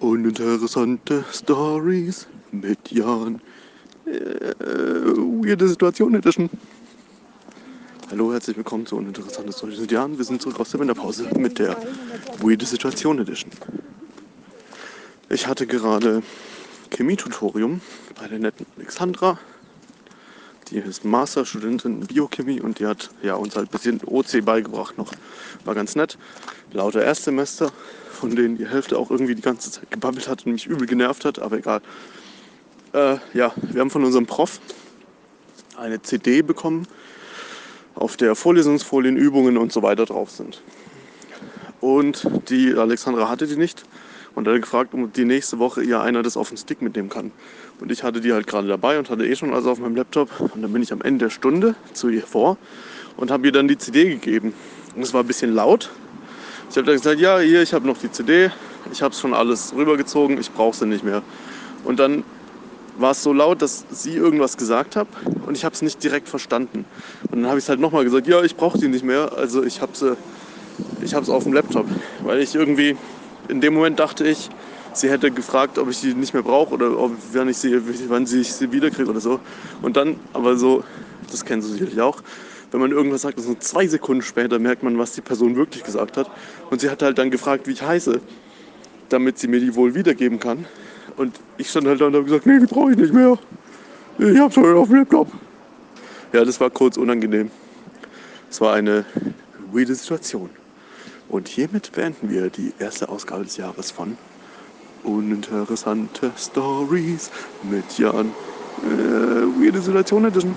Uninteressante Stories mit Jan. Äh, weirde Situation Edition. Hallo, herzlich willkommen zu Uninteressante Stories mit Jan. Wir sind zurück aus der Winterpause mit der Weirde Situation Edition. Ich hatte gerade Chemietutorium bei der netten Alexandra. Die ist Masterstudentin in Biochemie und die hat ja, uns halt ein bisschen OC beigebracht noch. War ganz nett. Lauter Erstsemester, von denen die Hälfte auch irgendwie die ganze Zeit gebabbelt hat und mich übel genervt hat, aber egal. Äh, ja, wir haben von unserem Prof eine CD bekommen, auf der Vorlesungsfolien, Übungen und so weiter drauf sind. Und die Alexandra hatte die nicht und hat gefragt, ob die nächste Woche ihr einer das auf den Stick mitnehmen kann. Und ich hatte die halt gerade dabei und hatte eh schon alles auf meinem Laptop. Und dann bin ich am Ende der Stunde zu ihr vor und habe ihr dann die CD gegeben. Und es war ein bisschen laut. Ich habe dann gesagt, ja, hier, ich habe noch die CD. Ich habe schon alles rübergezogen, ich brauche sie nicht mehr. Und dann war es so laut, dass sie irgendwas gesagt hat und ich habe es nicht direkt verstanden. Und dann habe ich es halt nochmal gesagt, ja, ich brauche die nicht mehr. Also ich habe sie, ich habe auf dem Laptop, weil ich irgendwie in dem Moment dachte ich, sie hätte gefragt, ob ich die nicht mehr brauche oder ob, wann, ich sie, wann sie wiederkriege oder so. Und dann, aber so, das kennen Sie sicherlich auch, wenn man irgendwas sagt, so zwei Sekunden später merkt man, was die Person wirklich gesagt hat. Und sie hat halt dann gefragt, wie ich heiße, damit sie mir die wohl wiedergeben kann. Und ich stand halt da und habe gesagt, nee, die brauche ich nicht mehr. Ich hab's schon auf dem Laptop. Ja, das war kurz unangenehm. Es war eine weirde Situation. Und hiermit beenden wir die erste Ausgabe des Jahres von Uninteressante Stories mit Jan. Äh, weirde Situation Edition.